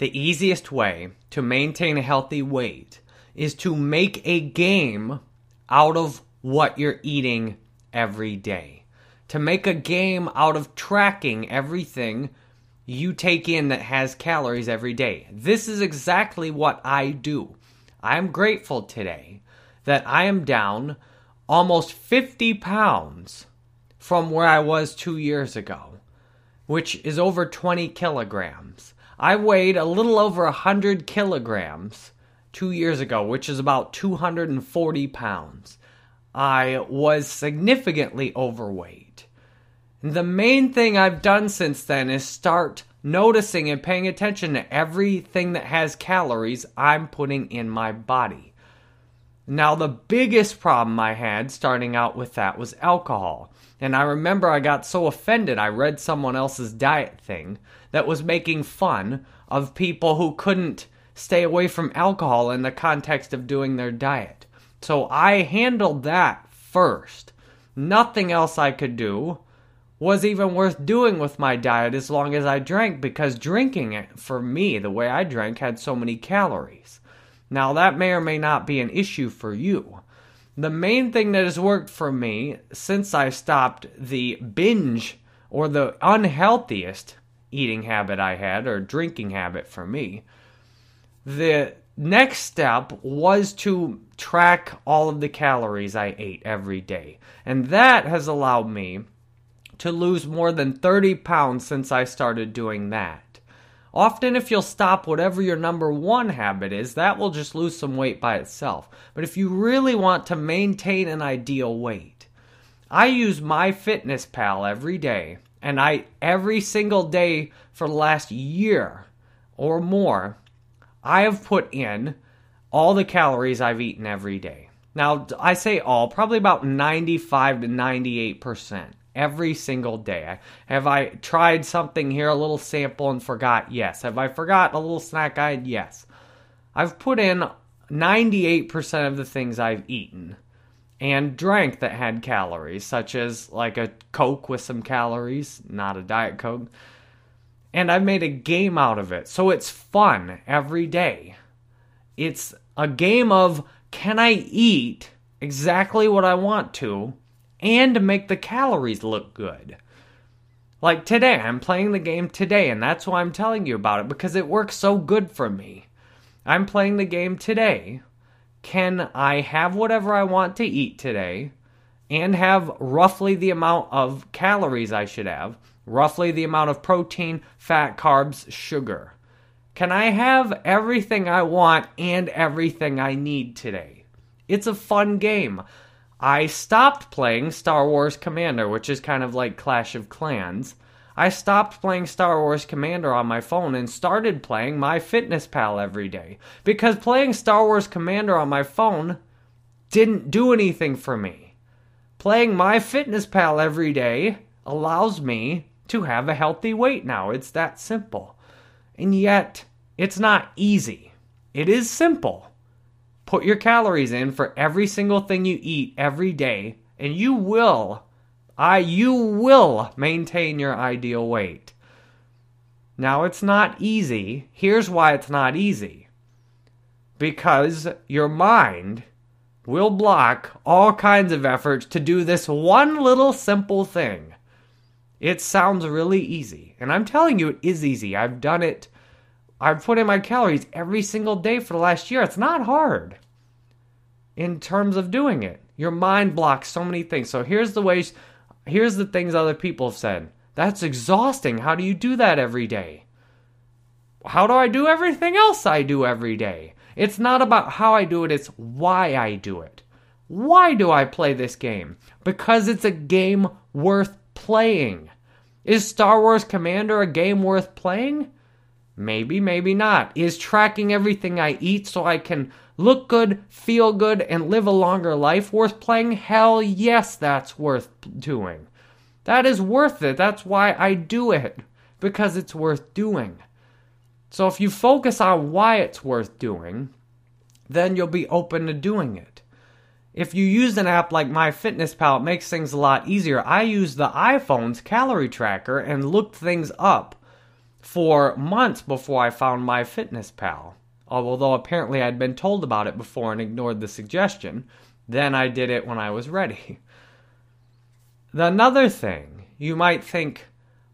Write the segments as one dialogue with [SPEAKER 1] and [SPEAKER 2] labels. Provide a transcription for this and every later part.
[SPEAKER 1] the easiest way to maintain a healthy weight is to make a game out of what you're eating every day. To make a game out of tracking everything you take in that has calories every day. This is exactly what I do. I'm grateful today that I am down almost 50 pounds from where I was two years ago, which is over 20 kilograms. I weighed a little over 100 kilograms two years ago, which is about 240 pounds. I was significantly overweight. The main thing I've done since then is start noticing and paying attention to everything that has calories I'm putting in my body. Now, the biggest problem I had starting out with that was alcohol. And I remember I got so offended. I read someone else's diet thing that was making fun of people who couldn't stay away from alcohol in the context of doing their diet. So I handled that first. Nothing else I could do was even worth doing with my diet as long as I drank because drinking it, for me, the way I drank, had so many calories. Now, that may or may not be an issue for you. The main thing that has worked for me since I stopped the binge or the unhealthiest eating habit I had, or drinking habit for me, the next step was to track all of the calories I ate every day. And that has allowed me to lose more than 30 pounds since I started doing that. Often, if you'll stop whatever your number one habit is, that will just lose some weight by itself. But if you really want to maintain an ideal weight, I use MyFitnessPal every day, and I every single day for the last year or more, I have put in all the calories I've eaten every day. Now, I say all, probably about 95 to 98% every single day. Have I tried something here, a little sample, and forgot? Yes. Have I forgot a little snack guide? Yes. I've put in 98% of the things I've eaten and drank that had calories, such as like a Coke with some calories, not a Diet Coke. And I've made a game out of it. So it's fun every day. It's a game of can I eat exactly what I want to and make the calories look good. Like today, I'm playing the game today, and that's why I'm telling you about it because it works so good for me. I'm playing the game today. Can I have whatever I want to eat today and have roughly the amount of calories I should have, roughly the amount of protein, fat, carbs, sugar? Can I have everything I want and everything I need today? It's a fun game. I stopped playing Star Wars Commander, which is kind of like Clash of Clans. I stopped playing Star Wars Commander on my phone and started playing MyFitnessPal every day because playing Star Wars Commander on my phone didn't do anything for me. Playing MyFitnessPal every day allows me to have a healthy weight now. It's that simple. And yet, it's not easy. It is simple. Put your calories in for every single thing you eat every day, and you will, I, you will maintain your ideal weight. Now, it's not easy. Here's why it's not easy because your mind will block all kinds of efforts to do this one little simple thing. It sounds really easy, and I'm telling you, it is easy. I've done it I've put in my calories every single day for the last year. It's not hard in terms of doing it. Your mind blocks so many things. So here's the ways, here's the things other people have said. That's exhausting. How do you do that every day? How do I do everything else I do every day? It's not about how I do it, it's why I do it. Why do I play this game? Because it's a game worth playing. Is Star Wars Commander a game worth playing? Maybe, maybe not. Is tracking everything I eat so I can look good, feel good, and live a longer life worth playing? Hell yes, that's worth doing. That is worth it. That's why I do it. Because it's worth doing. So if you focus on why it's worth doing, then you'll be open to doing it. If you use an app like MyFitnessPal, it makes things a lot easier. I used the iPhone's calorie tracker and looked things up for months before I found MyFitnessPal. fitness pal. Although apparently I'd been told about it before and ignored the suggestion, then I did it when I was ready. Another thing, you might think,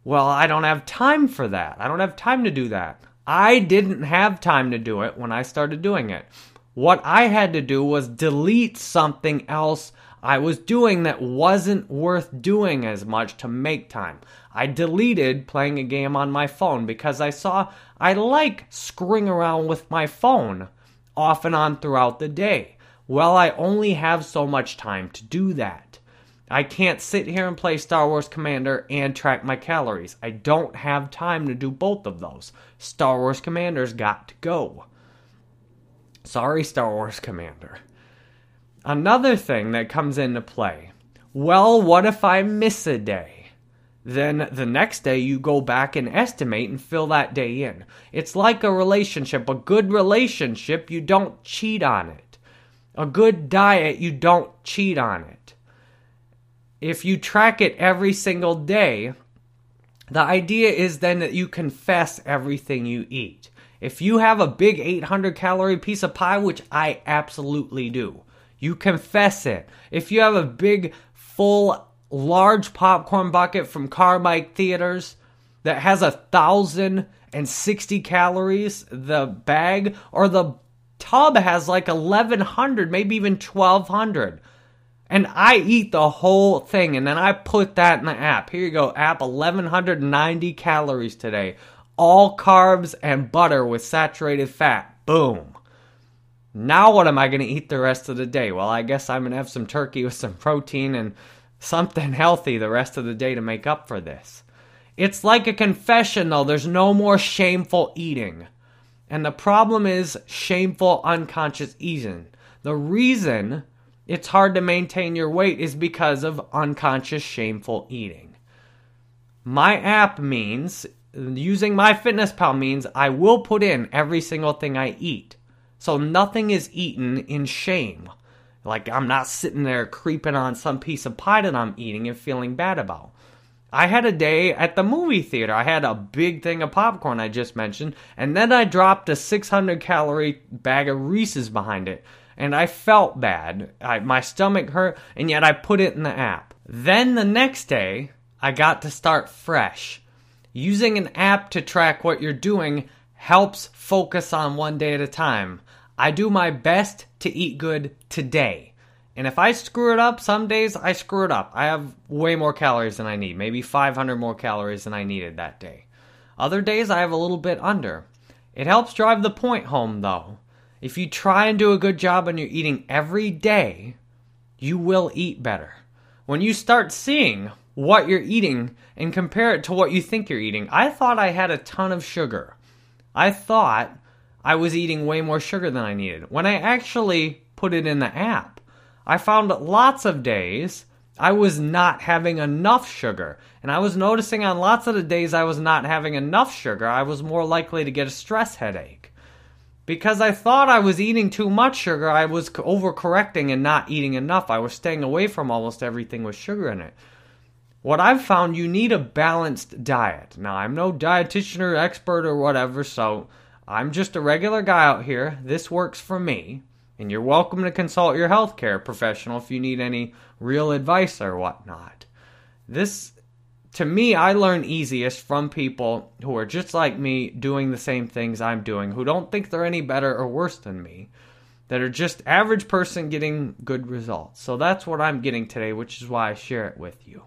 [SPEAKER 1] well, I don't have time for that. I don't have time to do that. I didn't have time to do it when I started doing it. What I had to do was delete something else I was doing that wasn't worth doing as much to make time. I deleted playing a game on my phone because I saw I like screwing around with my phone off and on throughout the day. Well, I only have so much time to do that. I can't sit here and play Star Wars Commander and track my calories. I don't have time to do both of those. Star Wars Commander's got to go. Sorry, Star Wars Commander. Another thing that comes into play well, what if I miss a day? Then the next day you go back and estimate and fill that day in. It's like a relationship. A good relationship, you don't cheat on it. A good diet, you don't cheat on it. If you track it every single day, the idea is then that you confess everything you eat. If you have a big 800 calorie piece of pie, which I absolutely do, you confess it. If you have a big, full, large popcorn bucket from Carmike Theaters that has a thousand and sixty calories, the bag, or the tub has like 1100, maybe even 1200. And I eat the whole thing and then I put that in the app. Here you go, app 1190 calories today. All carbs and butter with saturated fat. Boom. Now, what am I going to eat the rest of the day? Well, I guess I'm going to have some turkey with some protein and something healthy the rest of the day to make up for this. It's like a confession, though. There's no more shameful eating. And the problem is shameful unconscious eating. The reason it's hard to maintain your weight is because of unconscious shameful eating. My app means, using MyFitnessPal means I will put in every single thing I eat. So nothing is eaten in shame. Like I'm not sitting there creeping on some piece of pie that I'm eating and feeling bad about. I had a day at the movie theater. I had a big thing of popcorn I just mentioned, and then I dropped a 600 calorie bag of Reese's behind it. And I felt bad. I, my stomach hurt, and yet I put it in the app. Then the next day, I got to start fresh. Using an app to track what you're doing helps focus on one day at a time. I do my best to eat good today. And if I screw it up, some days I screw it up. I have way more calories than I need, maybe 500 more calories than I needed that day. Other days I have a little bit under. It helps drive the point home though. If you try and do a good job on you're eating every day, you will eat better. When you start seeing what you're eating and compare it to what you think you're eating, I thought I had a ton of sugar. I thought I was eating way more sugar than I needed. When I actually put it in the app, I found lots of days I was not having enough sugar. And I was noticing on lots of the days I was not having enough sugar, I was more likely to get a stress headache. Because I thought I was eating too much sugar, I was overcorrecting and not eating enough. I was staying away from almost everything with sugar in it. What I've found, you need a balanced diet. Now, I'm no dietitian or expert or whatever, so I'm just a regular guy out here. This works for me. And you're welcome to consult your healthcare professional if you need any real advice or whatnot. This, to me, I learn easiest from people who are just like me doing the same things I'm doing, who don't think they're any better or worse than me, that are just average person getting good results. So that's what I'm getting today, which is why I share it with you.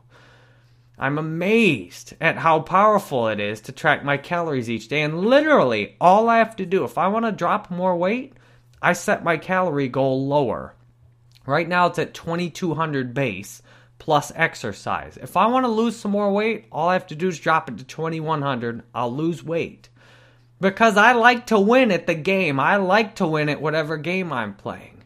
[SPEAKER 1] I'm amazed at how powerful it is to track my calories each day. And literally, all I have to do, if I want to drop more weight, I set my calorie goal lower. Right now, it's at 2200 base plus exercise. If I want to lose some more weight, all I have to do is drop it to 2100. I'll lose weight. Because I like to win at the game. I like to win at whatever game I'm playing.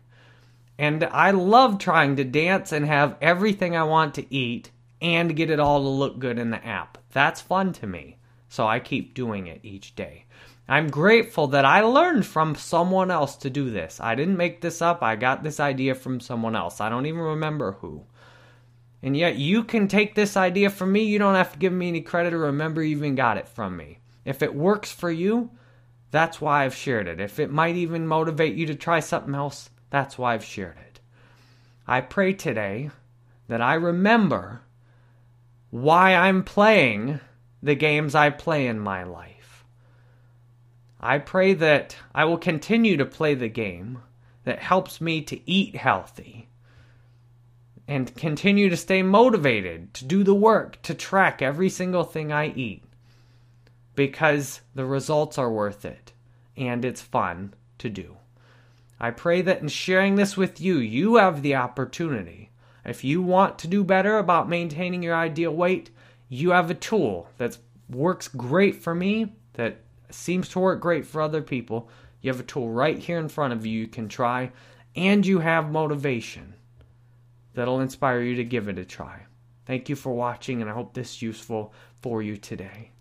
[SPEAKER 1] And I love trying to dance and have everything I want to eat and get it all to look good in the app. That's fun to me. So I keep doing it each day. I'm grateful that I learned from someone else to do this. I didn't make this up. I got this idea from someone else. I don't even remember who. And yet you can take this idea from me. You don't have to give me any credit or remember you even got it from me. If it works for you, that's why I've shared it. If it might even motivate you to try something else, that's why I've shared it. I pray today that I remember why I'm playing the games I play in my life. I pray that I will continue to play the game that helps me to eat healthy and continue to stay motivated to do the work to track every single thing I eat because the results are worth it and it's fun to do. I pray that in sharing this with you, you have the opportunity. If you want to do better about maintaining your ideal weight, you have a tool that works great for me, that seems to work great for other people. You have a tool right here in front of you you can try, and you have motivation that'll inspire you to give it a try. Thank you for watching, and I hope this is useful for you today.